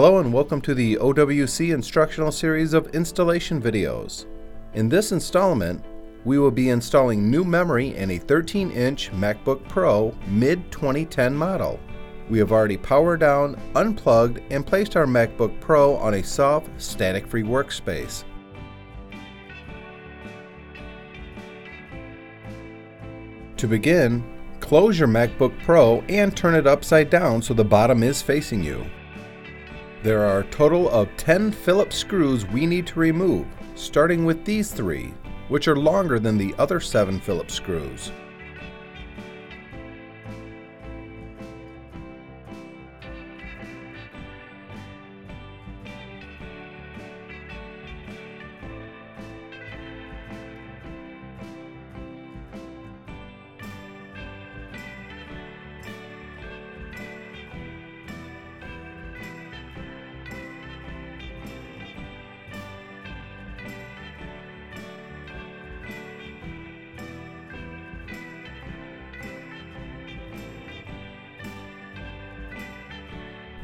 Hello and welcome to the OWC instructional series of installation videos. In this installment, we will be installing new memory in a 13-inch MacBook Pro mid-2010 model. We have already powered down, unplugged, and placed our MacBook Pro on a soft, static-free workspace. To begin, close your MacBook Pro and turn it upside down so the bottom is facing you. There are a total of 10 Phillips screws we need to remove, starting with these three, which are longer than the other seven Phillips screws.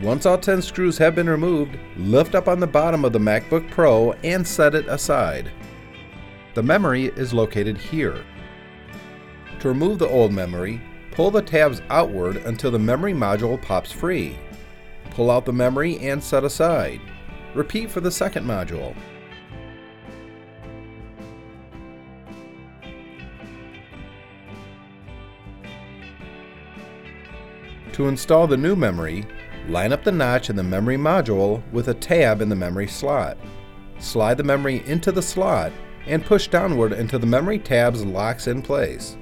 Once all 10 screws have been removed, lift up on the bottom of the MacBook Pro and set it aside. The memory is located here. To remove the old memory, pull the tabs outward until the memory module pops free. Pull out the memory and set aside. Repeat for the second module. To install the new memory, line up the notch in the memory module with a tab in the memory slot. Slide the memory into the slot and push downward until the memory tabs locks in place.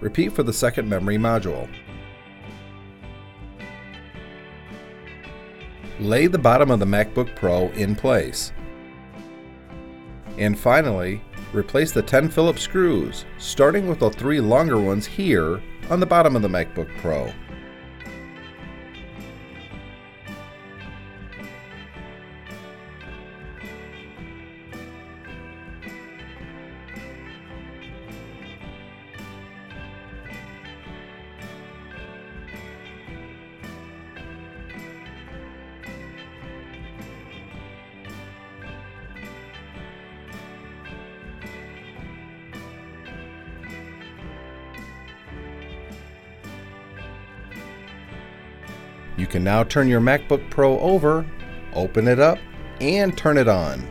Repeat for the second memory module. Lay the bottom of the MacBook Pro in place. And finally, replace the 10 Phillips screws, starting with the three longer ones here on the bottom of the MacBook Pro. You can now turn your MacBook Pro over, open it up, and turn it on.